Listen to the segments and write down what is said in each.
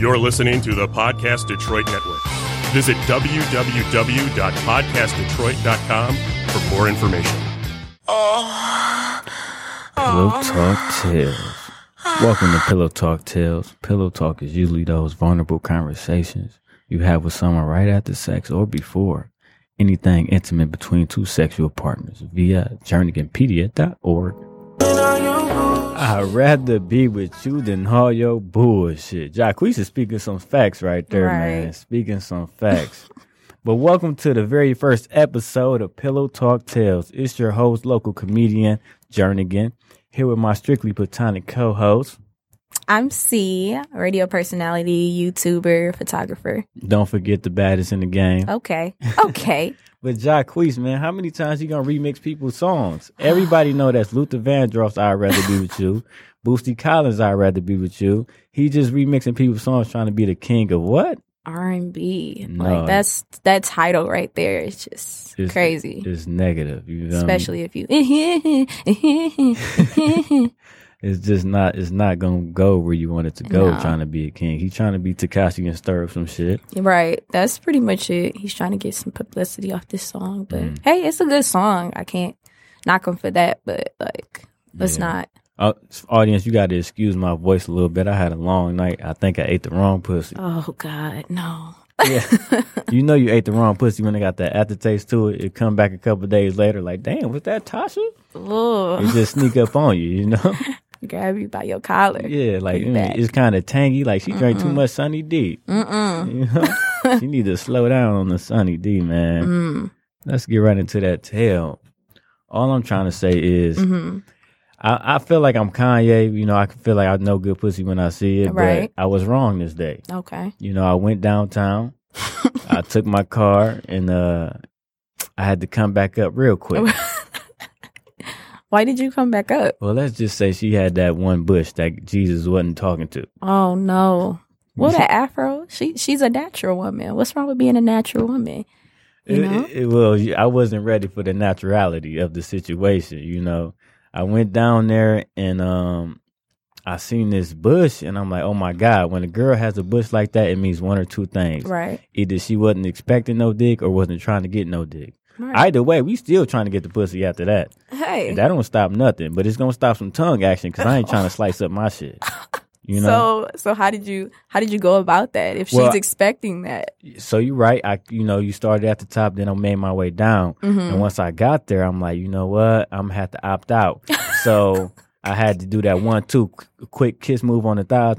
You're listening to the Podcast Detroit Network. Visit www.podcastdetroit.com for more information. Pillow Talk Tales. Welcome to Pillow Talk Tales. Pillow Talk is usually those vulnerable conversations you have with someone right after sex or before. Anything intimate between two sexual partners via journeyganpedia.org. I'd rather be with you than all your bullshit. Jacquees is speaking some facts right there, man. Speaking some facts. But welcome to the very first episode of Pillow Talk Tales. It's your host, local comedian Jernigan, here with my strictly platonic co-host. I'm C, radio personality, YouTuber, photographer. Don't forget the baddest in the game. Okay. Okay. But Jacquees, man, how many times you gonna remix people's songs? Everybody know that's Luther Vandross. I'd rather be with you. Bootsy Collins. I'd rather be with you. He just remixing people's songs, trying to be the king of what? R&B. No. Like that's that title right there is just It's- crazy. It's negative. You know what I mean? Especially if you it's just not it's not gonna go where you want it to go No. trying to be a king. He's trying to be Tekashi and stir up some shit. Right. That's pretty much it. He's trying to get some publicity off this song. But Mm. hey, it's a good song. I can't knock him for that, but like let's Yeah. not. Uh, audience, you gotta excuse my voice a little bit. I had a long night. I think I ate the wrong pussy. Oh God, no. Yeah. you know you ate the wrong pussy when it got that aftertaste to it. It come back a couple days later, like, damn, was that Tasha? Ugh. It just sneak up on you, you know? Grab you by your collar. yeah, like mm, it's kind of tangy. Like she drank too much Sunny D. Mm-mm. You know? she need to slow down on the Sunny D, man. Mm. Let's get right into that tale. All I'm trying to say is, hmm I, I feel like I'm Kanye. You know, I can feel like I know good pussy when I see it, Right. but I was wrong this day. Okay. You know, I went downtown. I took my car and uh, I had to come back up real quick. Why did you come back up? well, let's just say she had that one bush that Jesus wasn't talking to. Oh no. What an afro. She she's a natural woman. What's wrong with being a natural woman? You know? it- it- well, I wasn't ready for the naturality of the situation. You know, I went down there and um, I seen this bush, and I'm like, oh my god! When a girl has a bush like that, it means one or two things: Right. either she wasn't expecting no dick or wasn't trying to get no dick. Right. Either way, we still trying to get the pussy after that. hey. And that don't stop nothing, but it's gonna stop some tongue action because I ain't trying to slice up my shit. You know. So so how did you how did you go about that if she's expecting that? So, you're right. I, you know, you started at the top, then I made my way down. Mm-hmm. And once I got there, I'm like, you know what? I'm gonna have to opt out. so I had to do that one, two, quick kiss move on the thighs,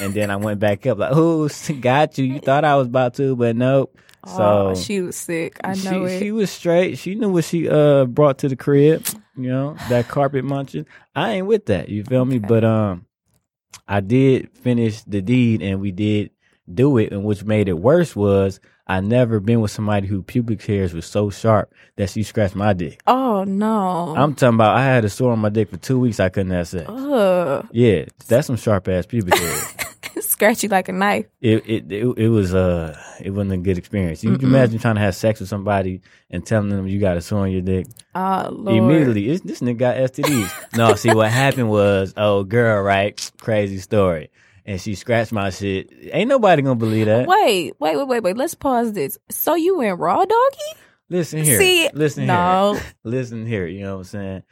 and then I went back up like, oh, got you. You thought I was about to, but nope. So oh, she was sick. I she, know it. she was straight. She knew what she uh brought to the crib. You know that carpet munching. I ain't with that. You feel me? Okay. But um, I did finish the deed, and we did do it. And which made it worse was I never been with somebody who pubic hairs was so sharp that she scratched my dick. oh no. I'm talking about I had a sore on my dick for two weeks. I couldn't have sex. Ugh. Yeah, that's some sharp ass pubic hair. Scratch you like a knife. it, it it it was uh it wasn't a good experience. You, you imagine trying to have sex with somebody and telling them you got a sore on your dick Oh Lord. immediately. This nigga got STDs. no, see what happened was, oh girl, right? Crazy story. And she scratched my shit. Ain't nobody gonna believe that. Wait, wait, wait, wait, wait. Let's pause this. So you went raw doggy? Listen here. See, listen no. here. Listen here. You know what I'm saying?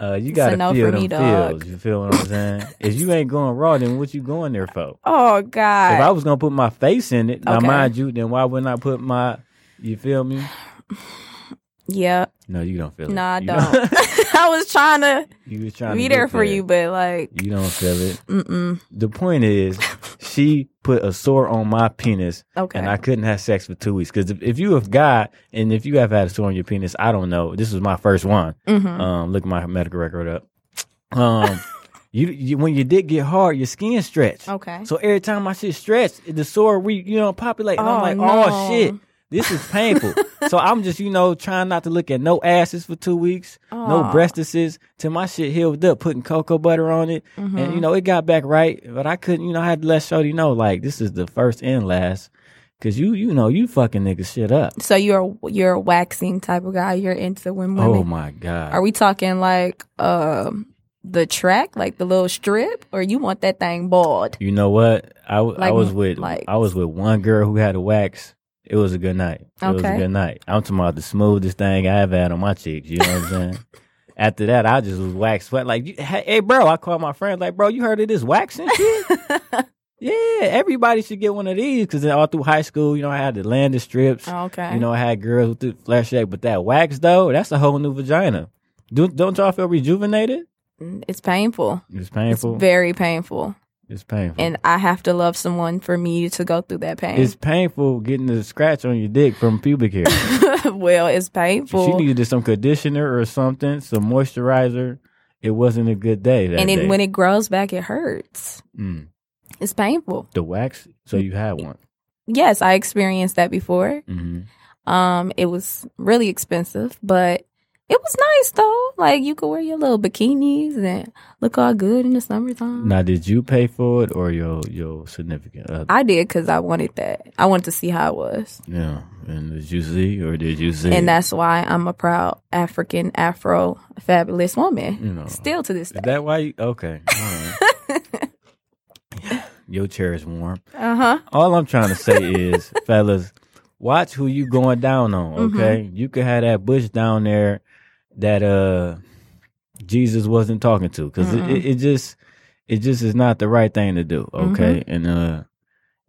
Uh, you gotta no feel them me, feels. You feel what I'm saying? if you ain't going raw, then what you going there for? Oh God. If I was gonna put my face in it, now mind you, then why wouldn't I put my? You feel me? yeah. No, you don't feel it. No, I You don't. I was trying to you was trying be to there for you, but like, You don't feel it. mm-mm. The point is, she put a sore on my penis, Okay. and I couldn't have sex for two weeks. Because if, if you have got and if you have had a sore on your penis, I don't know. This was my first one. hmm Um, look my medical record up. Um, you, you when your dick get hard, your skin stretch. Okay. So every time my shit stretch, the sore we you know populate. And I'm Oh, like, no. oh shit, this is painful. so I'm just you know trying not to look at no asses for two weeks, no Aw. breastises till my shit healed up, putting cocoa butter on it, Mm-hmm. and you know it got back right. But I couldn't, you know, I had to let Shorty know like this is the first and last. Cause you, you know, you fucking niggas shit up. So you're you're a waxing type of guy. You're into women. Oh my god. Are we talking like um the track, like the little strip, or you want that thing bald? You know what? I, Like- was with like- I was with one girl who had a wax. It was a good night. It was a good night. I'm talking about the smoothest thing I ever had on my cheeks. You know what I'm saying? After that, I just was wax sweat. Like, hey, bro, I called my friend. Like, bro, you heard of this waxing shit? yeah, everybody should get one of these because all through high school, you know, I had the landed strips. Okay. You know, I had girls with the flash shape, but that wax though, that's a whole new vagina. Do, don't y'all feel rejuvenated? Mm, it's painful. It's It's painful. very painful, it's painful. and I have to love someone for me to go through that pain. It's painful getting a scratch on your dick from pubic hair. well, it's painful. she needed some conditioner or something, some moisturizer. It wasn't a good day that and day. when it grows back, it hurts. Mm. It's painful. the wax, so you had one. Yes, I experienced that before. hmm Um, it was really expensive, but it was nice though. Like you could wear your little bikinis and look all good in the summertime. Now, did you pay for it or your your significant other? I did because I wanted that. I wanted to see how it was, yeah, and did you see or did you see? and that's why I'm a proud African Afro fabulous woman. you know. Still to this Is day. that why? You, okay. Right. Your chair is warm. Uh huh. All I'm trying to say is, fellas, watch who you going down on. Mm-hmm. Okay, you could have that bush down there that uh Jesus wasn't talking to because it, it, it just it just is not the right thing to do. Okay, Mm-hmm. and uh.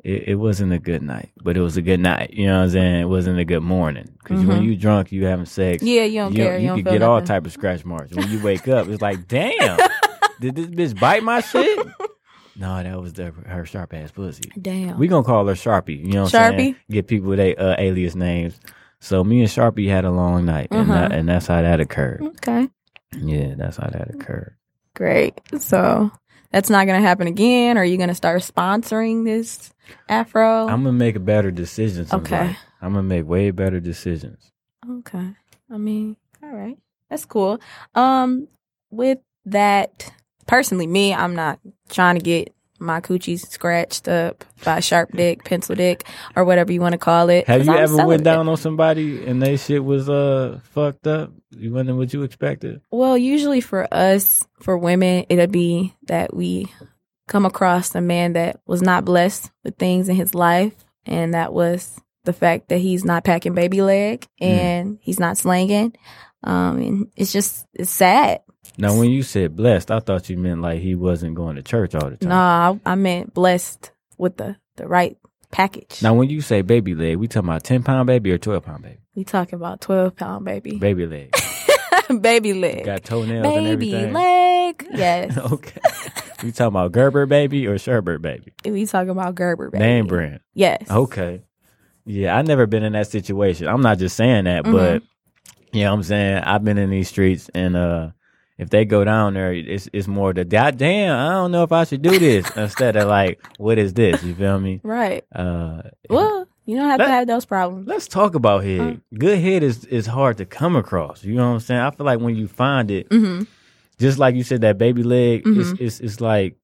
It, it wasn't a good night, but it was a good night. You know what I'm saying? It wasn't a good morning because when Mhm. you drunk, you having sex. Yeah, you don't you, care. You, you don't could get all type of scratch marks. When you wake up, it's like, damn, did this bitch bite my shit? No, that was the, her sharp ass pussy. Damn. We gonna call her Sharpie. You know what I'm saying? Sharpie? Get people with they uh, alias names. So me and Sharpie had a long night, and, Uh-huh. that, and that's how that occurred. okay. Yeah, that's how that occurred. Great. So that's not gonna happen again. Are you gonna start sponsoring this Afro? I'm gonna make a better decision. Sometime. Oh. Okay. I'm gonna make way better decisions. Okay. I mean, all right. That's cool. Um with that personally me, I'm not trying to get my coochie's scratched up by sharp dick, pencil dick, or whatever you want to call it. Have you I'm ever went down on somebody and they shit was uh fucked up? You wasn't what you expected. Well, usually for us, for women, it'll be that we come across a man that was not blessed with things in his life, and that was the fact that he's not packing baby leg and he's not slanging. Um, and it's just it's sad. Now, when you said blessed, I thought you meant like he wasn't going to church all the time. Nah, I, I meant blessed with the the right package. Now, when you say baby leg, we talking about ten pound baby or twelve pound baby? we talking about twelve pound baby, Baby leg baby leg, got toenails and everything. baby leg. Yes, okay, we talking about Gerber baby or Sherbert baby? we talking about Gerber baby. Name brand. Yes. Okay. Yeah, I never been in that situation. I'm not just saying that, Mm-hmm. but you know what I'm saying? I've been in these streets and uh if they go down there, it's it's more the God damn, I don't know if I should do this instead of like, what is this? You feel me? Right. Uh Well, you don't have Let- to have those problems. let's talk about head. Uh. Good head is is hard to come across. You know what I'm saying? I feel like when you find it, hmm just like you said, that baby leg, Mhm. it's, it's it's like,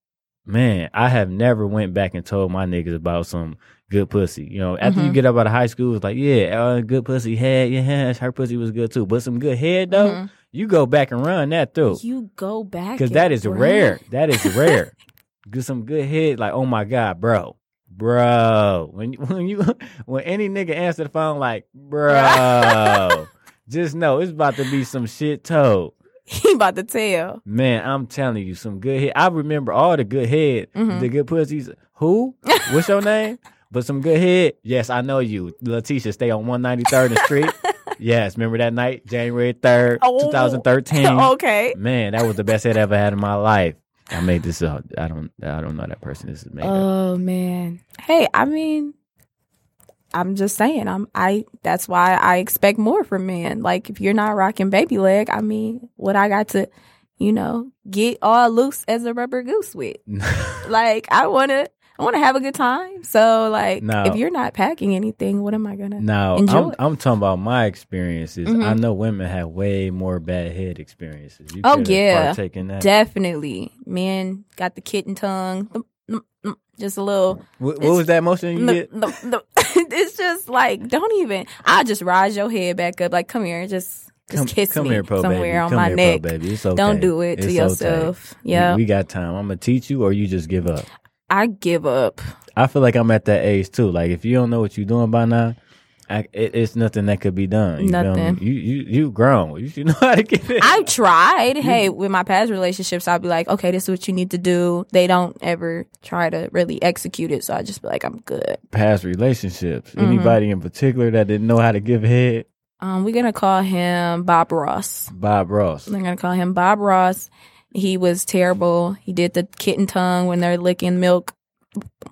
man, I have never went back and told my niggas about some good pussy. You know, after you Mhm. get up out of high school, it's like, yeah, uh, good pussy head, yeah, her pussy was good too. But some good head though, Mhm. You go back and run that through You go back because that is run. rare. That is rare. Get some good head, like oh my god, bro. Bro, when when you when any nigga answer the phone like, bro, just know it's about to be some shit told. He about to tell. Man, I'm telling you, some good head. I remember all the good head, Mhm. the good pussies. Who? What's your name? But some good head. Yes, I know you. Letitia, stay on 193rd and Street. Yes, remember that night, January 3rd, Oh. 2013. okay. Man, that was the best head I ever had in my life. I made this up. I don't. I don't know that person. This is made up. Oh man. Hey, I mean, I'm just saying. I'm. I. That's why I expect more from men. Like if you're not rocking baby leg, I mean, what I got to, you know, get all loose as a rubber goose with. Like I wanna. I want to have a good time. So, like, No. if you're not packing anything, what am I gonna? Now, Enjoy. I'm, I'm talking about my experiences. Mhm. I know women have way more bad head experiences. You Oh, yeah. partake in that. Definitely, men got the kitten tongue. Just a little. what, what was that motion you No, no, no. it's just like don't even. I just rise your head back up. Like come here, just Just kiss come me here, pro somewhere baby. on come my here, neck. Pro baby. It's okay. Don't do it to It's okay. yourself. We- Yeah. we, got time. I'm gonna teach you, or you just give up. I give up. I feel like I'm at that age too. Like if you don't know what you're doing by now, I, it, it's nothing that could be done. You Nothing. You you you grown. You should know how to get it. I've tried. Hey, with my past relationships, I'll be like, okay, this is what you need to do. They don't ever try to really execute it, so I just be like, I'm good. Past relationships. Mhm. Anybody in particular that didn't know how to give head? Um, we're gonna call him Bob Ross. Bob Ross. They're gonna call him Bob Ross. He was terrible. He did the kitten tongue when they're licking milk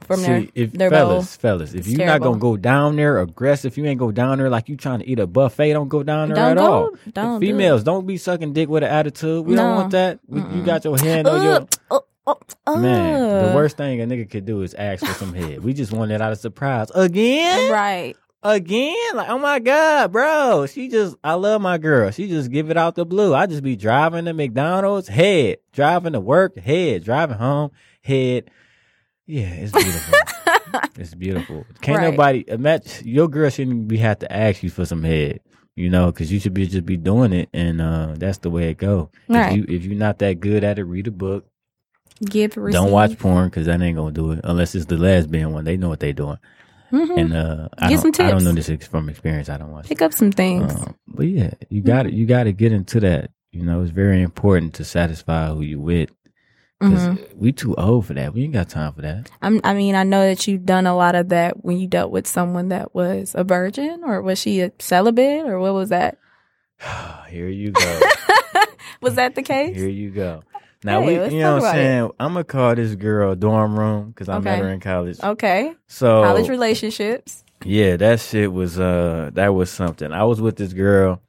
from their See, if their bowl. fellas, fellas, if It's you're not gonna go down there aggressive, you ain't go down there like you trying to eat a buffet. Don't go down there Don't at go. all. Don't do it. Females, don't be sucking dick with an attitude. We don't want that. We- You got your hand on your Ugh. Oh, oh, man. The worst thing a nigga could do is ask for some head. We just want it out of surprise again, Right. Again. Like, oh my god, bro, she just. I love my girl. She just give it out the blue. I just be driving to McDonald's, head, driving to work, head, driving home, head. Yeah, it's beautiful. it's beautiful. Can't Right. nobody imagine your girl shouldn't be have to ask you for some head. You know, because you should be just be doing it, and uh that's the way it go. Right. If you if you're not that good at it, read a book. Give receive. Don't watch porn because that ain't gonna do it unless it's the lesbian one. They know what they doing. Mhm. And uh, I Get don't, I don't know this from experience. I don't watch. Pick up some things. Um, but yeah, you got to You got to get into that. You know, it's very important to satisfy who you with. Because Mhm. we too old for that. We ain't got time for that. I'm, I mean, I know that you've done a lot of that when you dealt with someone that was a virgin, or was she a celibate, or what was that? Here you go. was that the case? Here you go. Now Hey, we, you know what I'm about it. saying. I'm gonna call this girl dorm room because I met her in college. Okay, So college relationships. Yeah, that shit was uh that was something. I was with this girl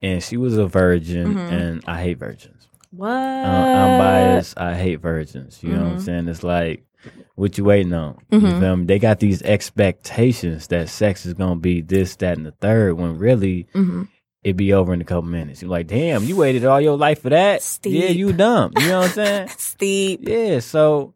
and she was a virgin Mhm. and I hate virgins. What? Uh, I'm biased. I hate virgins. You know what I'm Mhm. saying? It's like what you waiting on. Mhm. You? They got these expectations that sex is gonna be this, that, and the third when really hmm it be over in a couple minutes. You're like, damn, you waited all your life for that? Steep. Yeah, you dumb. You know what I'm saying? Steep. yeah, so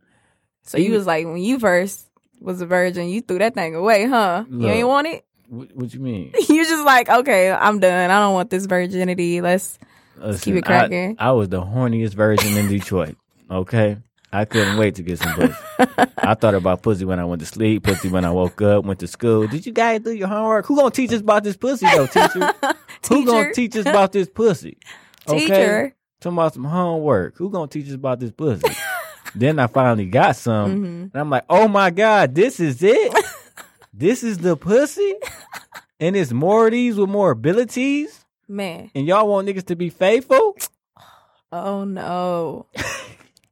So you was like when you first was a virgin, you threw that thing away, huh? You ain't want it. what, what you mean? You just like, okay, I'm done. I don't want this virginity. Let's Listen, keep it I- cracking. I, was the horniest virgin in Detroit. Okay. I couldn't wait to get some pussy. I thought about pussy when I went to sleep, pussy when I woke up, went to school. Did you guys do your homework? Who gonna teach us about this pussy though, teacher? Who gonna teach us about this pussy? Okay? teacher. Talking about some homework. Who gonna teach us about this pussy? then I finally got some. hmm And I'm like, oh my God, this is it? this is the pussy? And it's more of these with more abilities? Man. And y'all want niggas to be faithful? Oh no.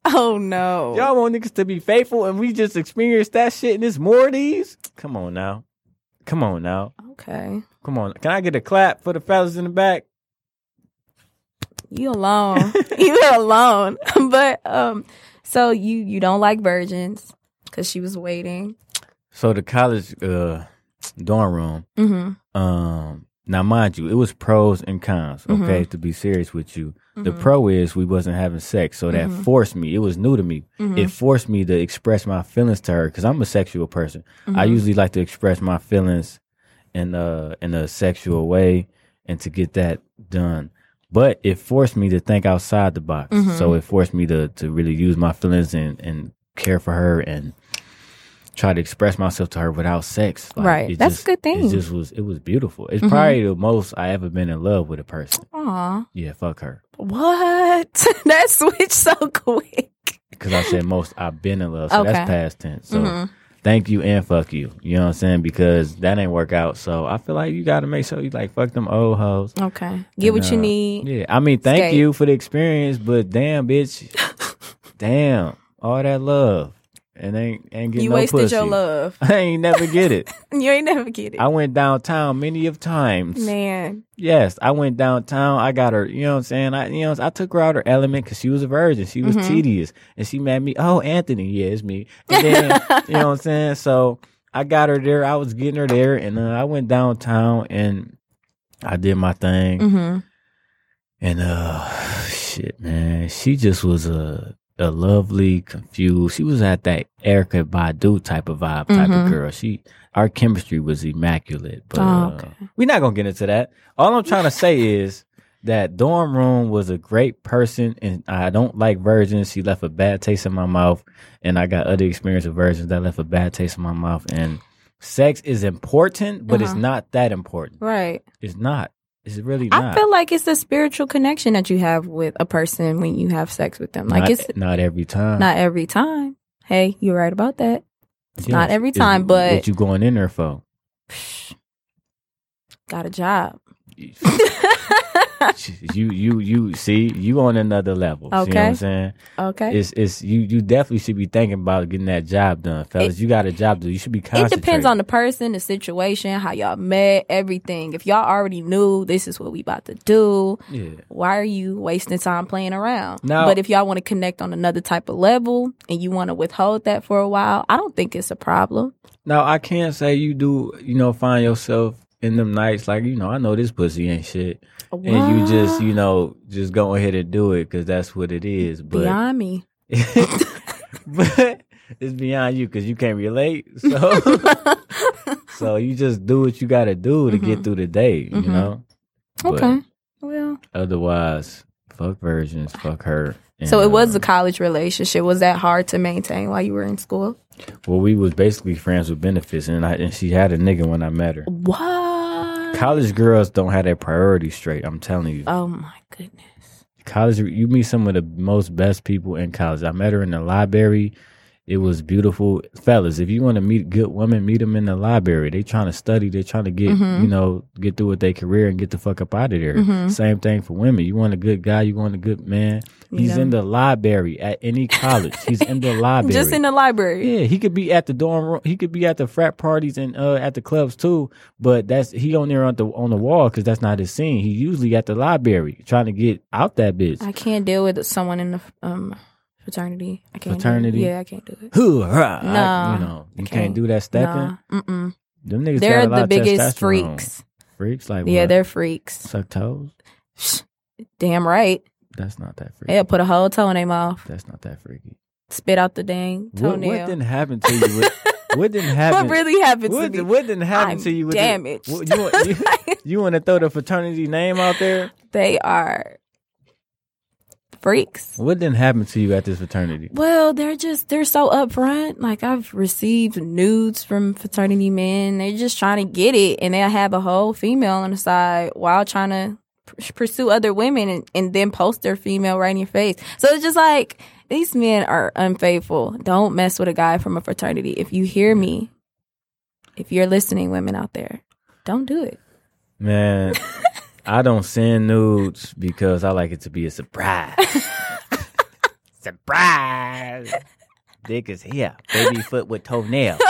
oh no. Y'all want niggas to be faithful and we just experienced that shit and it's more of these? Come on now. Come on now. Okay. Come on. Can I get a clap for the fellas in the back? You alone. you alone. but um so you you don't like virgins cuz she was waiting. So the college uh dorm room, Mhm. um now mind you, it was pros and cons, okay, to be serious with you. The pro is we wasn't having sex, so that Mhm. forced me. It was new to me. It forced me to express my feelings to her because I'm a sexual person. I Mhm. usually like to express my feelings in uh in a sexual way and to get that done. But it forced me to think outside the box. So it forced me to to really use my feelings and and care for her and try to express myself to her without sex. Like, Right. That's a good thing. It just was it was beautiful. It's Mhm. probably the most I ever been in love with a person. Aw. Yeah, fuck her. What? that switched so quick. Because I said most I've been in love. So Okay. that's past tense. So Mhm. thank you and fuck you. You know what I'm saying? Because that ain't work out. So I feel like you got to make sure you like fuck them old hoes. Okay. Get what And, you uh, need. Yeah, I mean, thank Skate. you for the experience, but damn, bitch, damn, all that love and ain't ain't getting You no wasted pussy. your love. I ain't never get it. you ain't never get it. I went downtown many of times. Man. Yes, I went downtown. I got her. You know what I'm saying? I you know I took her out her element because she was a virgin. She was Mhm. tedious, and she made me. Oh, Anthony, yeah, it's me. And then you know what I'm saying? So I got her there. I was getting her there, and uh, I went downtown and I did my thing. hmm And uh, shit, man, she just was a a lovely, confused. She was at that Erykah Badu type of vibe, type Mhm. of girl. She our chemistry was immaculate, but Oh, uh, we're not gonna get into that. All I'm trying to say is that dorm room was a great person, and I don't like virgins. She left a bad taste in my mouth, and I got other experience with virgins that left a bad taste in my mouth. And sex is important, but it's Uh-huh. not that important. Right. It's not. It's really I feel like it's a spiritual connection that you have with a person when you have sex with them. Like not, it's not every time. not every time. Hey, you're right about that. It's Yes. not every time, but what you going in there for? got a job. you you you see you on another level. See what Okay. I'm saying? okay. It's it's you you definitely should be thinking about getting that job done, fellas. you got a job to do. You should be It depends on the person, the situation, how y'all met, everything. If y'all already knew this is what we about to do, yeah. why are you wasting time playing around? Now- but if y'all want to connect on another type of level and you want to withhold that for a while, I don't think it's a problem. Now I can't say you do. You know, find yourself in them nights like you know. I know this pussy ain't shit, and you just you know just go ahead and do it because that's what it is. But beyond me. but it's beyond you because you can't relate. So so you just do what you got to do to get through the day. You Mhm. know. But Okay. Well, Otherwise, fuck virgins, fuck her. And, so it was um, a college relationship. Was that hard to maintain while you were in school? well, we was basically friends with benefits, and I and she had a nigga when I met her. What? College girls don't have their priorities straight. I'm telling you. Oh my goodness. college you meet some of the most best people in college i met her in the library it was beautiful fellas if you want to meet good women meet them in the library they trying to study they're trying to get Mhm. you know get through with their career and get the fuck up out of there Mhm. same thing for women you want a good guy you want a good man he's in the library at any college he's in the library Just in the library. yeah, he could be at the dorm room. He could be at the frat parties and uh, at the clubs too. But that's he on there on the on the wall because that's not his scene. He usually at the library trying to get out that bitch. I can't deal with someone in the um fraternity. I can't. do it. Fraternity? Yeah, I can't do it. Hoorah! I- you know you can't, can't. do that stepping. Nah, mm-mm. Them niggas They're got a lot the of biggest freaks. Freaks like Yeah, what? they're freaks. suck toes. Damn right. That's not that freaky. They'll put a whole toe in their mouth, That's not that freaky. spit out the dang toenail. what didn't happen to you? With, what didn't happen? What really happened What, to me? what didn't happen I'm to you? With the- what- you, want- you, you want to throw the fraternity name out there? they are freaks. What didn't happen to you at this fraternity? Well, they're just they're so upfront. Like I've received nudes from fraternity men. They're just trying to get it, and they'll have a whole female on the side while trying to p- pursue other women, and, and then post their female right in your face. So it's just like these men are unfaithful. Don't mess with a guy from a fraternity. If you hear me, if you're listening, women out there, don't do it. Man, I don't send nudes because I like it to be a surprise. surprise! Dick is here. Baby foot with toenail.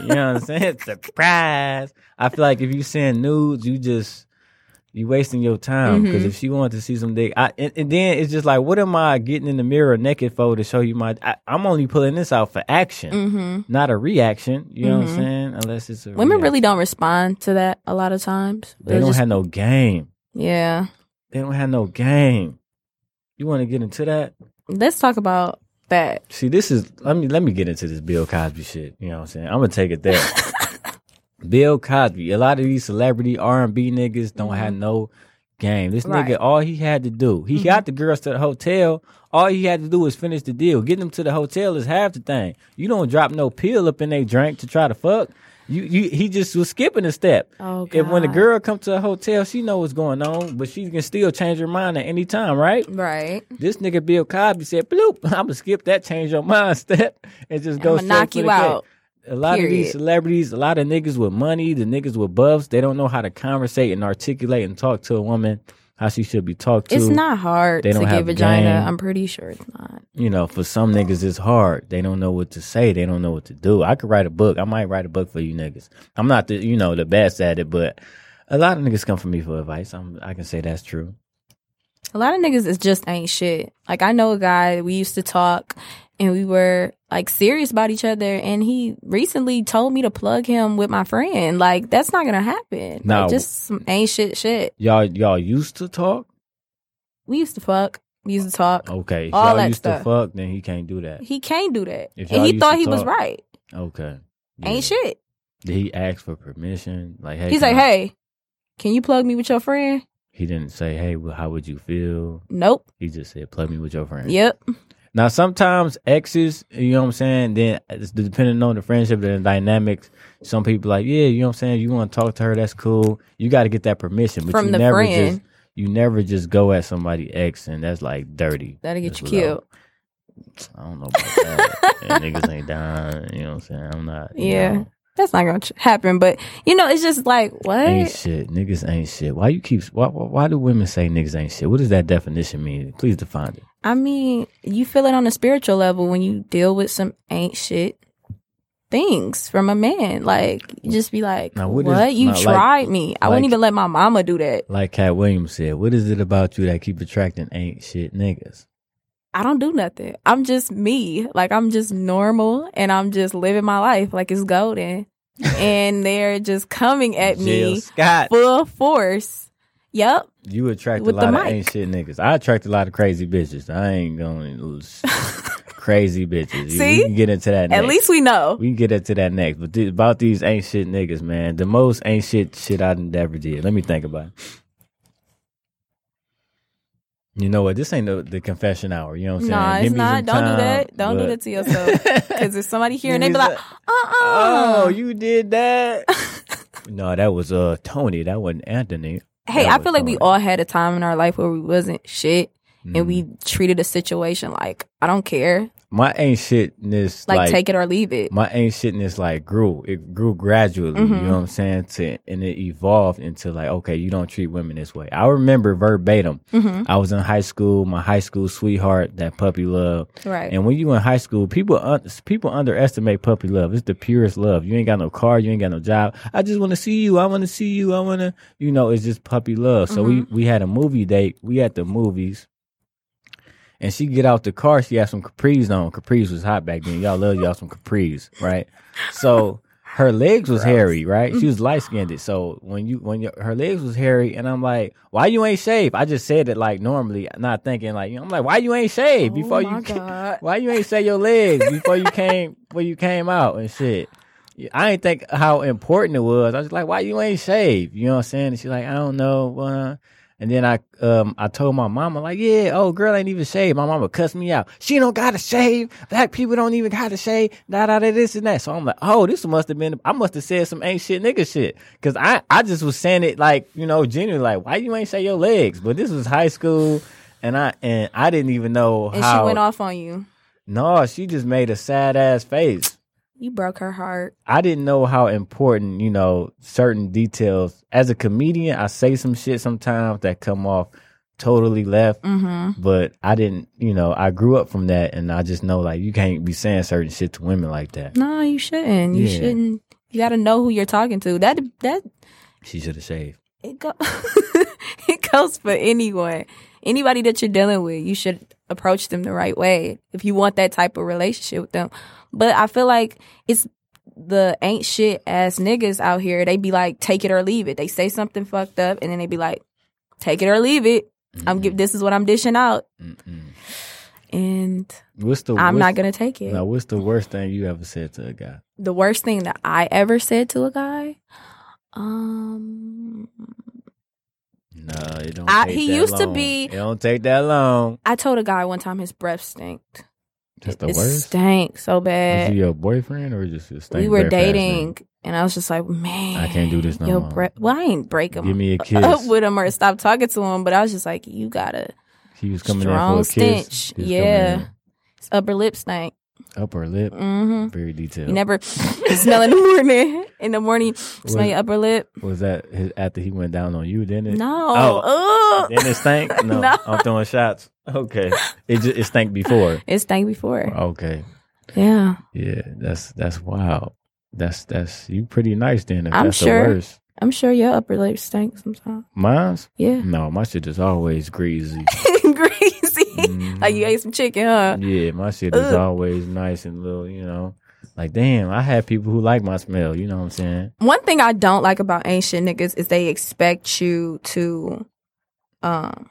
You know what I'm saying? Surprise! I feel like if you send nudes, you just you wasting your time because Mhm. if she wanted to see some dick, I and, and then it's just like, what am I getting in the mirror naked for to show you my? I, I'm only pulling this out for action, hmm not a reaction. You know what I'm Mhm. saying? Unless it's a Women reaction. really don't respond to that a lot of times. they They're don't just- have no game. yeah. They don't have no game. You want to get into that? Let's talk about that. See, this is let me let me get into this Bill Cosby shit. You know what I'm saying? I'm gonna take it there. Bill Cosby. A lot of these celebrity R and B niggas don't have no game. This Right. nigga, all he had to do, he Mhm. got the girls to the hotel. All he had to do was finish the deal. Getting them to the hotel is half the thing. You don't drop no pill up in their drink to try to fuck. You, you, he just was skipping a step. Oh, God. If when the girl come to the hotel, she know what's going on, but she can still change her mind at any time, right? Right. This nigga Bill Cosby said, "Bloop, I'm gonna skip that change your mind step and just go knock you out. cake." A lot of these celebrities, a lot of niggas with money, the niggas with buffs, they don't know how to conversate and articulate and talk to a woman how she should be talked to. It's not hard They don't get have vagina. game. I'm pretty sure it's not. You know, for some niggas, it's hard. They don't know what to say. They don't know what to do. I could write a book. I might write a book for you niggas. I'm not the, you know, the best at it, but a lot of niggas come for me for advice. I'm, I can say that's true. A lot of niggas is just ain't shit. Like I know a guy we used to talk and we were like serious about each other and he recently told me to plug him with my friend. Like that's not gonna happen. No. Like, just some ain't shit shit. Y'all, y'all used to talk. We used to fuck. We used to talk. Okay, if All y'all that used stuff. to fuck, then he can't do that. He can't do that. And he thought he was right. Okay, Yeah. Ain't shit. Did he ask for permission? Like, hey, He's like, I- hey, can you plug me with your friend? He didn't say, "Hey, well, how would you feel?" Nope. He just said, "Plug me with your friend." Yep. Now, sometimes exes, you know what I'm saying. Then, it's depending on the friendship and the dynamics, some people like, yeah, you know what I'm saying. You want to talk to her, that's cool. You got to get that permission, but From you the never friend. just you never just go at somebody ex, and that's like dirty. That'll get That's you killed. I don't know about that. niggas ain't down. You know what I'm saying? I'm not. Yeah. know, That's not gonna happen. But you know, it's just like what? ain't shit. Niggas ain't shit. Why you keep? Why, why, why do women say niggas ain't shit? What does that definition mean? Please define it. I mean, you feel it on a spiritual level when you deal with some ain't shit things from a man. Like you just be like, Now, what what? is- you now, like- tried me. I wouldn't even let my mama do that. Like Katt Williams said, what is it about you that keep attracting ain't shit niggas? I don't do nothing. I'm just me. Like I'm just normal and I'm just living my life like it's golden. and they're just coming at Jill me Scott. full force. Yep. You attract With a lot of ain't shit niggas. I attract a lot of crazy bitches. I ain't going to lose crazy bitches. See? We can get into that next. At least we know. we can get into that next. But th- about these ain't shit niggas, man. The most ain't shit shit I ever did. Let me think about it. You know what? This ain't the, the confession hour. You know what I'm saying? Nah, Give it's not. Don't do that. Don't do that to yourself. Because if somebody hearing, they be like, uh uh Oh, you did that? no, that was uh Tony. That wasn't Anthony. Hey, That I feel like we all had a time in our life where we wasn't shit Mm. and we treated a situation like, I don't care. My ain't shitness Like, like, take it or leave it. my ain't shitness like grew. It grew gradually. You Mhm. know what I'm saying? To and it evolved into like, okay, you don't treat women this way. I remember verbatim. hmm I was in high school. My high school sweetheart, that puppy love. Right. And when you in high school, people un- people underestimate puppy love. It's the purest love. You ain't got no car, you ain't got no job. I just want to see you. I want to see you. I want to, you know, it's just puppy love. So we we had a movie date. We at the movies. And she get out the car. She had some capris on. Capris was hot back then. Y'all love y'all some capris, right? So her legs was hairy, right? She was light skinned. So when you when your, her legs was hairy, and I'm like, why you ain't shaved? I just said it like normally, not thinking like, you know, I'm like, why you ain't shaved before oh my you God. why you ain't shave your legs before you came before you came out and shit? I ain't think how important it was. I was like, why you ain't shaved? You know what I'm saying? And she's like, I don't know. Uh, and then I um I told my mama like, yeah, oh girl ain't even shaved. My mama cussed me out. She don't gotta shave. Black people don't even gotta shave. Da da da this and that. So I'm like, oh, this must have been. I must have said some ain't shit nigga shit. Cause I I just was saying it like you know genuinely like, why you ain't say your legs? But this was high school. And I and I didn't even know And how. she went off on you. No, she just made a sad ass face. You broke her heart. I didn't know how important, you know, certain details. As a comedian, I say some shit sometimes that come off totally left, Mm-hmm. but I didn't, you know, I grew up from that and I just know like you can't be saying certain shit to women like that. No, you shouldn't. You Yeah. shouldn't. You got to know who you're talking to. That that She should have shaved. it go it goes for anyone. Anybody that you're dealing with, you should approach them the right way if you want that type of relationship with them. But I feel like it's the ain't shit ass niggas out here. They be like, take it or leave it. They say something fucked up, and then they be like, take it or leave it. I'm give. This is what I'm dishing out, Mm-mm. and What's the I'm what's, not gonna take it. Now, what's the worst thing you ever said to a guy? the worst thing that I ever said to a guy, um, No, it don't. I- take he that used to be- It don't take that long. I told a guy one time his breath stank. That's the it worst. stank so bad. Is bad. he your boyfriend or just a stank we were breath ass nigga? dating, and I was just like, man, I can't do this no your more. breath. Well, I ain't break him Give me a kiss. up with him or stop talking to him, but I was just like, you gotta He was coming strong in for a kiss. stench. He Yeah, coming his upper lip stank. Upper lip, hmm very detailed. You never smell in the morning. In the morning, smell your upper lip. was that his, after he went down on you? Didn't it? No. Oh. Ugh. Then it stank. No, No. I'm throwing shots. Okay, it just it stank before. It stank before. Okay, Yeah. yeah, that's that's wild. That's that's you pretty nice then. If I'm that's sure. the worst. I'm sure your upper lip stank sometimes. Mine's Yeah. no, my shit is always greasy. Greasy. Mhm. Like you ate some chicken, huh? Yeah, my shit is Ugh. always nice and little. You know, like damn, I have people who like my smell. You know what I'm saying? One thing I don't like about ancient niggas is they expect you to, um,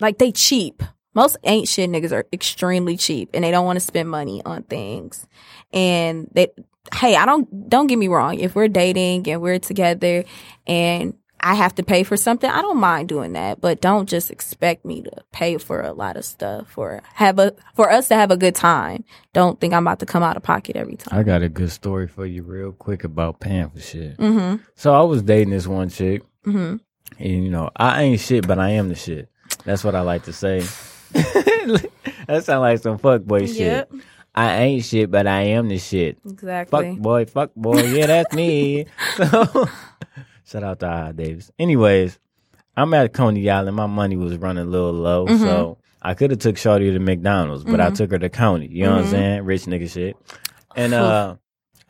like they cheap. Most ancient niggas are extremely cheap and they don't want to spend money on things. And they, hey, I don't, don't get me wrong. If we're dating and we're together and I have to pay for something, I don't mind doing that. But don't just expect me to pay for a lot of stuff or have a for us to have a good time. Don't think I'm about to come out of pocket every time. I got a good story for you, real quick, about paying for shit. Mm-hmm. So I was dating this one chick, Mm-hmm. and you know, I ain't shit, but I am the shit. That's what I like to say. that sound like some fuck boy shit. Yep. I ain't shit, but I am the shit. Exactly. Fuck boy, fuck boy, yeah, that's me. So, shout out to Ah Davis. Anyways, I'm at Coney Island. My money was running a little low, Mm-hmm. so I could have took Shorty to McDonald's, but I took her to Coney. You know what I'm Mhm. saying? Rich nigga shit. And uh,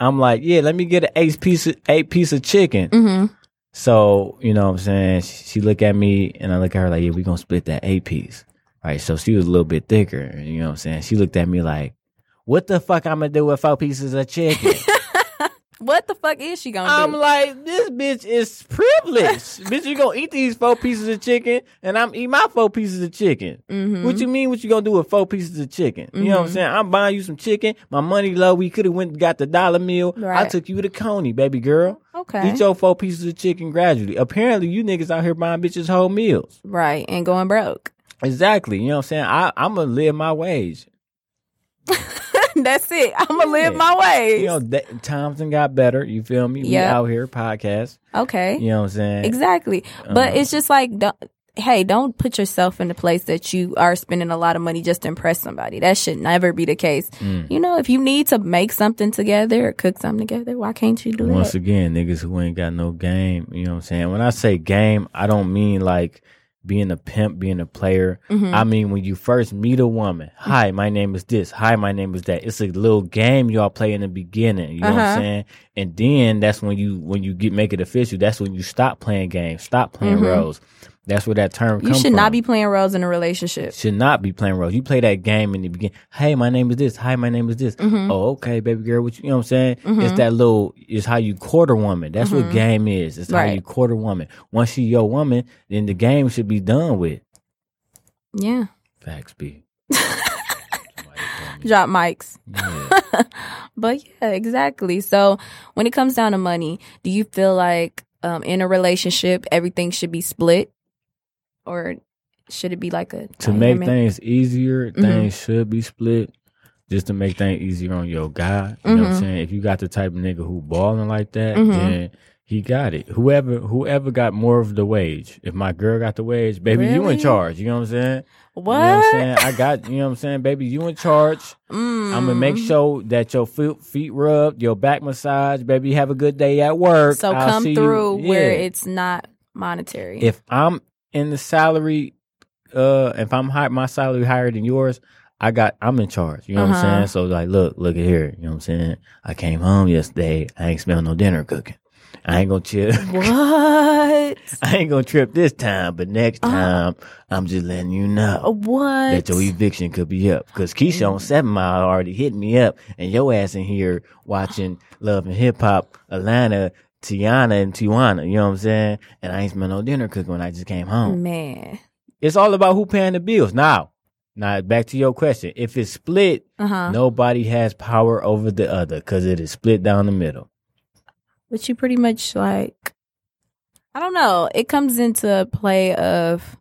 I'm like, yeah, let me get an eight piece of eight piece of chicken. Mm-hmm. So, you know what I'm saying? She, she look at me and I look at her like, yeah, we gonna split that eight piece. Right. So she was a little bit thicker. You know what I'm saying? She looked at me like, what the fuck I'm gonna do with four pieces of chicken? What the fuck is she gonna do? I'm like, this bitch is privileged. bitch, you gonna eat these four pieces of chicken and I'm eat my four pieces of chicken. Mhm. What you mean? What you gonna do with four pieces of chicken? You know what I'm Mhm. saying? I'm buying you some chicken. My money low. We could have went and got the dollar meal. I took you to Coney, baby girl. Okay. Eat your four pieces of chicken gradually. Apparently, you niggas out here buying bitches whole meals. right. And going broke. Exactly. You know what I'm saying? I, I'm gonna live my wage. That's it. I'm gonna live my way. You know, that, times done got better. You feel me? We Yeah. out here podcast. okay. You know what I'm saying? Exactly. But Uh, it's just like, don't, hey, don't put yourself in the place that you are spending a lot of money just to impress somebody. That should never be the case. Mm. You know, if you need to make something together or cook something together, why can't you do it? Once that? again, niggas who ain't got no game. You know what I'm saying? When I say game, I don't mean like being a pimp, being a player. Mhm. I mean when you first meet a woman. Hi, my name is this. Hi, my name is that. It's a little game y'all play in the beginning. You know what I'm Uh-huh. saying? And then that's when you when you get make it official. That's when you stop playing games, stop playing Mhm. roles. That's where that term comes. You should from. not be playing roles in a relationship. should not be playing roles. You play that game in the beginning. Hey, my name is this. Hi, my name is this. Mhm. Oh, okay, baby girl. What you, you know what I'm saying? It's Mhm. that little. It's how you court a woman. That's what Mhm. game is. It's how you court a woman. Once she your woman, then the game should be done with. Yeah. Facts be. Somebody tell me. Drop mics. Yeah. But yeah, exactly. So when it comes down to money, do you feel like um, in a relationship everything should be split, or should it be like a to make things easier, Mhm. things should be split. Just to make things easier on your guy. You know what I'm Mhm. saying? If you got the type of nigga who balling like that, Mhm. then he got it. Whoever whoever got more of the wage. If my girl got the wage, baby, you in charge. You know what I'm saying? What? You know what I'm saying? I got you know what I'm saying, baby, you in charge. Mm. I'm gonna make sure that your feet feet rubbed, your back massage, baby. You have a good day at work. So I'll come through where it's not monetary. if I'm in the salary, uh, if I'm high, my salary higher than yours, I got, I'm in charge. You know what Uh-huh. I'm saying? So like, look, look at here. You know what I'm saying? I came home yesterday. I ain't smell no dinner cooking. I ain't gonna trip. what? I ain't gonna trip this time, but next Uh-huh. time, I'm just letting you know. What? That your eviction could be up because Keisha on Seven Mile already hit me up, and your ass in here watching Love and Hip Hop, Atlanta, Tiana, and Tijuana. You know what I'm saying? And I ain't smell no dinner cooking when I just came home. Man. It's all about who paying the bills. Now, now back to your question. If it's split, Uh huh. nobody has power over the other because it is split down the middle. But you pretty much like, I don't know. It comes into play of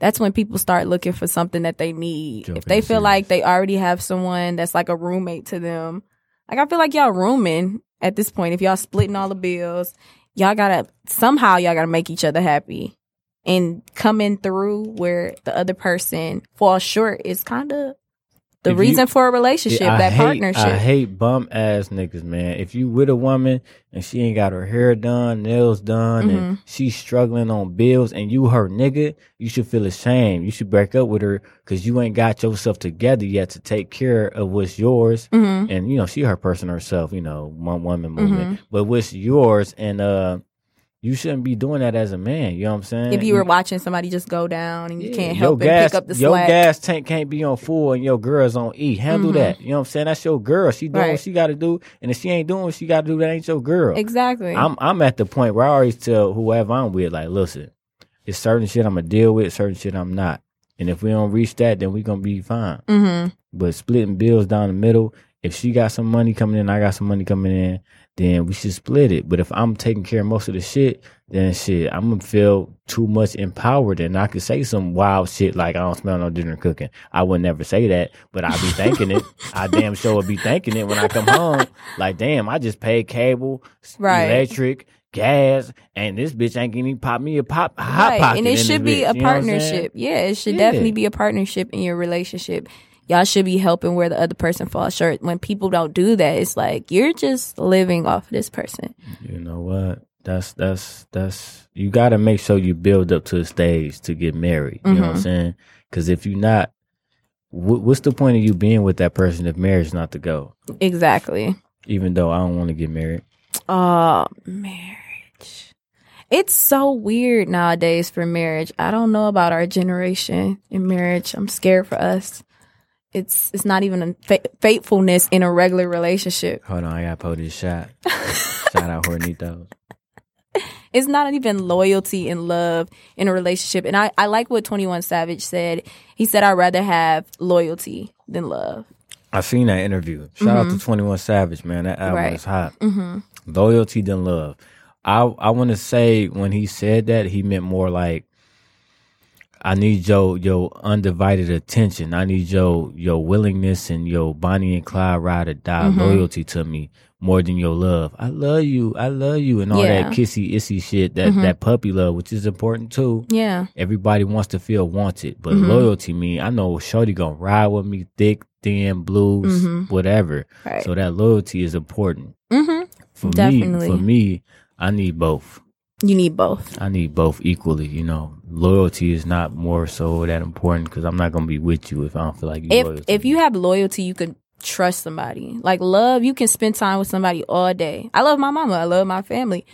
that's when people start looking for something that they need. Jumping if they feel like they already have someone that's like a roommate to them, like I feel like y'all rooming at this point. If y'all splitting all the bills, y'all gotta somehow y'all gotta make each other happy. And coming through where the other person falls short is kind of the If you- reason for a relationship, Yeah, that hate, partnership. I hate bum ass niggas, man. If you with a woman and she ain't got her hair done, nails done, Mm-hmm. and she's struggling on bills, and you her nigga, you should feel ashamed. You should break up with her because you ain't got yourself together yet to take care of what's yours. hmm And you know she her person herself, you know, one woman movement, Mm-hmm. but what's yours, and uh, you shouldn't be doing that as a man. You know what I'm saying? If you were watching somebody just go down and you Yeah, can't help but gas, pick up the Your slack. Your gas tank can't be on full and your girl's on E. Handle Mhm. that. You know what I'm saying? That's your girl. She doing what she got to do, and if she ain't doing what she got to do, that ain't your girl. Exactly. I'm I'm at the point where I always tell whoever I'm with, like, listen, it's certain shit I'm gonna deal with, certain shit I'm not, and if we don't reach that, then we gonna be fine. hmm But splitting bills down the middle, if she got some money coming in, I got some money coming in, then we should split it. But if I'm taking care of most of the shit, then shit, I'm gonna feel too much empowered and I could say some wild shit like I don't smell no dinner cooking. I would never say that, but I'd be thinking it. I damn sure would be thinking it when I come home. Like, damn, I just paid cable, Right. electric, gas, and this bitch ain't gonna pop me a pop hot right. pocket. And it should be bitch, a you know what I'm saying? partnership. Yeah, it should Yeah. definitely be a partnership in your relationship. Y'all should be helping where the other person falls short. When people don't do that, it's like you're just living off of this person. You know what? That's that's that's you got to make sure you build up to the stage to get married. You know what I'm Mhm. saying? Because if you're not, wh- what's the point of you being with that person if marriage not to go? Exactly. Even though I don't want to get married. Oh, marriage. It's so weird nowadays for marriage. I don't know about our generation in marriage. I'm scared for us. It's it's not even a fa- faithfulness in a regular relationship. Hold on, I got to pull this shot. Shout out Hornitos. It's not even loyalty and love in a relationship. And I, I like what 21 Savage said. He said, I'd rather have loyalty than love. I seen that interview. Shout out to Twenty One Savage, man. That album Mm-hmm. Right. is hot. Mm-hmm. Loyalty than love. I I want to say when he said that he meant more like I need your your undivided attention. I need your your willingness and your Bonnie and Clyde ride or die Mhm. loyalty to me more than your love. I love you. I love you and all Yeah. that kissy issy shit that Mhm. that puppy love, which is important too. Yeah. Everybody wants to feel wanted, but Mhm. loyalty mean I know Shorty gonna ride with me thick, thin, blues, Mhm. whatever. Right. So that loyalty is important. mm-hmm. For Definitely. me, for me, I need both. You need both. I need both equally. You know, loyalty is not more so that important because I'm not gonna be with you if I don't feel like you. loyal If if you have loyalty, you can trust somebody. Like love, you can spend time with somebody all day. I love my mama. I love my family.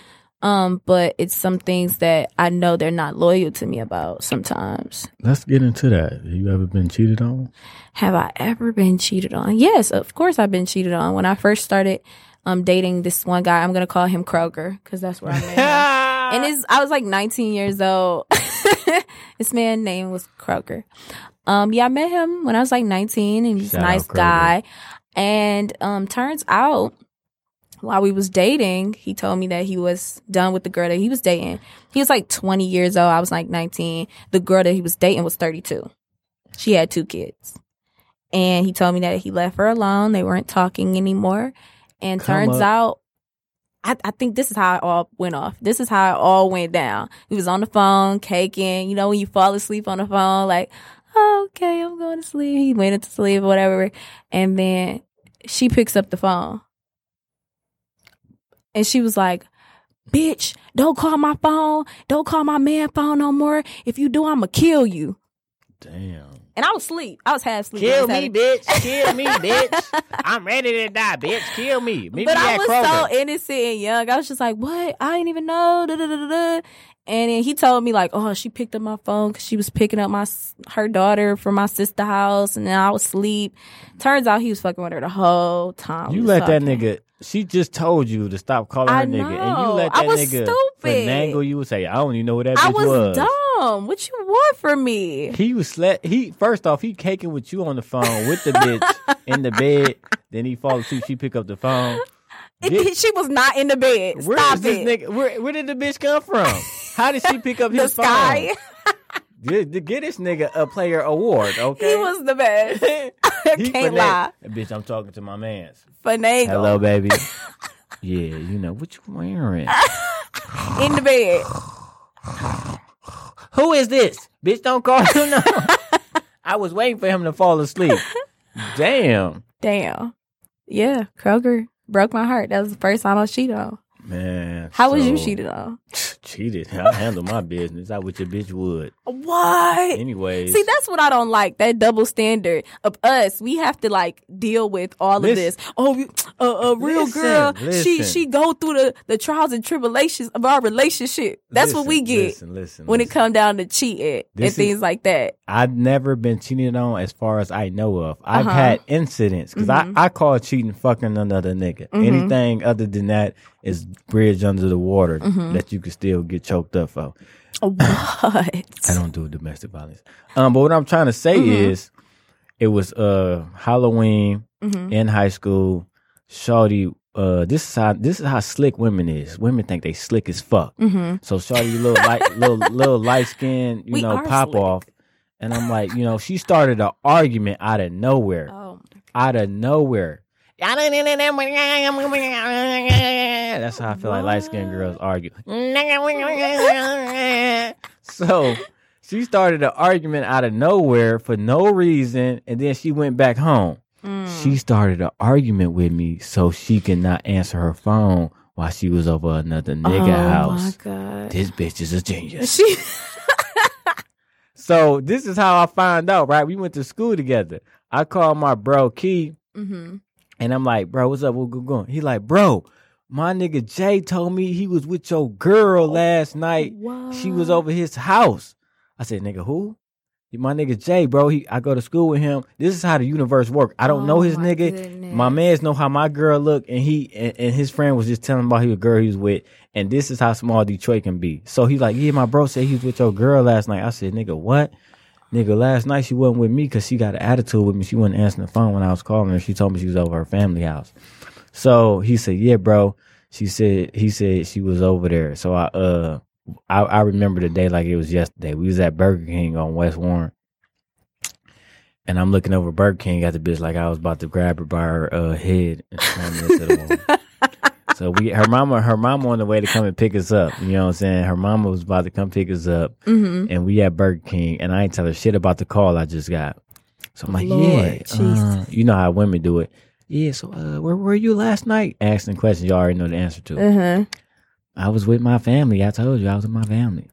Um, but it's some things that I know they're not loyal to me about sometimes. let's get into that. Have you ever been cheated on? Have I ever been cheated on? Yes, of course I've been cheated on. When I first started um dating this one guy, I'm gonna call him Kroger because that's where I met him. and it's I was like 19 years old. this man name was Kroger. Um, yeah, I met him when I was like 19, and he's Shout a nice guy. And um, turns out while we was dating, he told me that he was done with the girl that he was dating. He was like 20 years old. I was like 19. The girl that he was dating was 32. She had two kids. And he told me that he left her alone. They weren't talking anymore. And Come turns up. out, I, I think this is how it all went off. This is how it all went down. He was on the phone, caking. You know, when you fall asleep on the phone, like, okay, I'm going to sleep. He went into sleep or whatever. And then she picks up the phone. And she was like, bitch, don't call my phone. Don't call my man phone no more. If you do, I'm going to kill you. Damn. And I was asleep. I was half asleep. Kill me, bitch. Kill me, bitch. I'm ready to die, bitch. Kill me. Meet but me I was Kroger. so innocent and young. I was just like, what? I didn't even know. Da, da, da. And then he told me like, oh, she picked up my phone because she was picking up my her daughter from my sister house, and then I was asleep. Turns out he was fucking with her the whole time. You let that nigga. She just told you to stop calling her I nigga, and you know. let I that was nigga stupid. finagle you and say, "I don't even know what that bitch I was, was." dumb. What you want from me? He was slept. He first off, he caking with you on the phone with the bitch in the bed. Then he fall asleep. She pick up the phone. Get- she was not in the bed. Where Stop it. nigga? Where, where did the bitch come from? How did she pick up the his sky. phone? Get, get this nigga a player award, okay? he was the best. I He can't finagle- lie. Bitch, I'm talking to my man's. Finagle Hello, baby. yeah, you know what you wearing. in the bed. Who is this? Bitch, don't call him no. I was waiting for him to fall asleep. Damn. Damn. Yeah, Kroger broke my heart. That was the first time I was cheated on. Man. How was you cheated on? Cheated. I handle my business. I wish your bitch would. What? Anyways. See, that's what I don't like. That double standard of us. We have to like deal with all of this. Oh, a, a real Listen, girl. She listen. she go through the the trials and tribulations of our relationship. That's what we get Listen, listen. when it listen. come down to cheating and This is- things like that. I've never been cheated on as far as I know of. I've Uh-huh. had incidents because Mhm. I, I call cheating fucking another nigga. Mhm. Anything other than that is bridge under the water Mhm. that you can still get choked up for. What? I don't do domestic violence. Um, but what I'm trying to say Mhm. is, it was uh Halloween hmm in high school. Shorty, uh, this is how this is how slick women is. Women think they slick as fuck. hmm So Shorty, little light, little little light skin, you We know, pop slick. off. And I'm like, you know, she started an argument out of nowhere, Oh, out of nowhere. That's how I feel like light skinned girls argue. so she started an argument out of nowhere for no reason, and then she went back home. mm. She started an argument with me so she could not answer her phone while she was over another nigga oh house. my god. This bitch is a genius. She. So this is how I found out, right? We went to school together. I called my bro Key hmm and I'm like, bro, what's up? What's going? He like, bro, my nigga Jay told me he was with your girl oh, last night. She was over his house. I said, nigga, who? My nigga Jay, bro. He I go to school with him. This is how the universe work. I don't know Oh his nigga. My man's know how my girl look, and he and, and his friend was just telling about a girl he was with, and this is how small Detroit can be. So he's like, yeah, my bro said he was with your girl last night. I said, nigga, what? Nigga, last night she wasn't with me because she got an attitude with me. She wasn't answering the phone when I was calling her. She told me she was over her family house. So he said, yeah, bro. She said he said she was over there. So I uh I, I remember the day like it was yesterday. We was at Burger King on West Warren. And I'm looking over Burger King at the bitch like I was about to grab her by her uh, head and slam into the wall. So we, her mama, her mama on the way to come and pick us up. You know what I'm saying? Her mama was about to come pick us up, hmm and we at Burger King, and I ain't tell her shit about the call I just got. So I'm like, Lord yeah, uh, you know how women do it. Yeah. So uh, where were you last night? Asking questions you already know the answer to. Uh-huh. I was with my family. I told you I was with my family.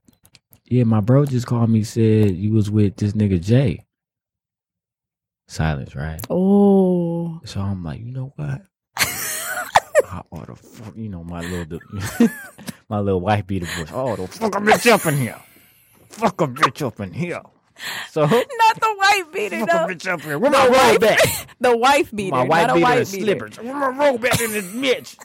Yeah, my bro just called me said you was with this nigga Jay. Silence, right? Oh. So I'm like, you know what? I ought to, fuck, you know, my little, my little white beater voice. Oh, the fuck a bitch up in here. Fuck a bitch up in here. So, Not the white beater, a though. bitch up here. Where my roll white- back? The wife beater. My wife a beater white and beater. slippers. Where my roll back in this bitch?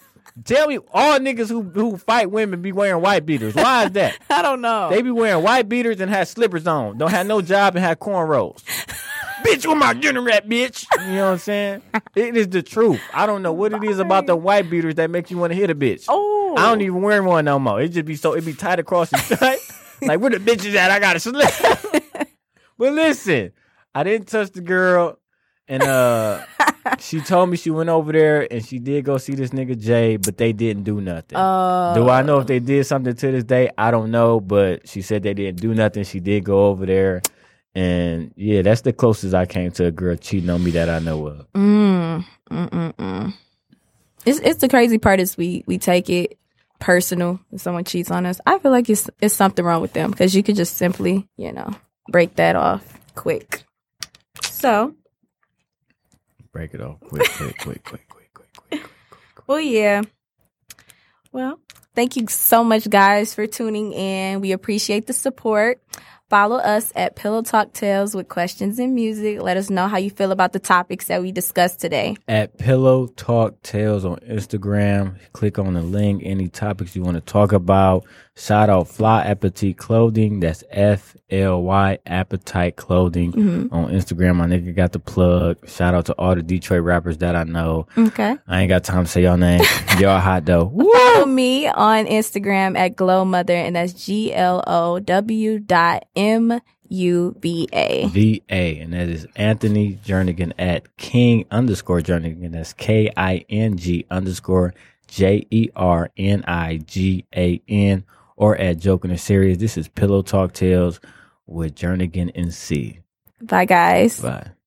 Tell me, all niggas who who fight women be wearing white beaters. Why is that? I don't know. They be wearing white beaters and have slippers on. Don't have no job and have cornrows. Bitch, with my dinner at, bitch. You know what I'm saying? It is the truth. I don't know what it is about the white beaters that make you want to hit a bitch. oh. I don't even wear one no more. It just be so it be tight across the tight. like where the bitches at? I gotta slip. but listen, I didn't touch the girl, and uh, she told me she went over there and she did go see this nigga Jay, but they didn't do nothing. Uh, Do I know if they did something to this day? I don't know, but she said they didn't do nothing. She did go over there, and yeah, that's the closest I came to a girl cheating on me that I know of. Mm, mm, mm, mm. It's it's the crazy part is we we take it personal if someone cheats on us. I feel like it's it's something wrong with them because you could just simply you know break that off quick. So Break it off quick, quick, quick, quick, quick, quick, quick. well yeah. Well, thank you so much guys for tuning in. We appreciate the support. Follow us at Pillow Talk Tales with questions and music. Let us know how you feel about the topics that we discussed today. At Pillow Talk Tales on Instagram. Click on the link. Any topics you want to talk about. Shout out Fly Appetite Clothing. That's F L Y Appetite Clothing mm-hmm. on Instagram. My nigga got the plug. Shout out to all the Detroit rappers that I know. Okay. I ain't got time to say y'all name. Y'all hot though. Follow me on Instagram at Glow Mother, and that's G L O W dot M U B A. V A, and that is Anthony Jernigan at King underscore Jernigan. That's K I N G underscore J E R N I G A N, or at Joking and Serious. This is Pillow Talk Tales with Jernigan and C. Bye, guys. Bye.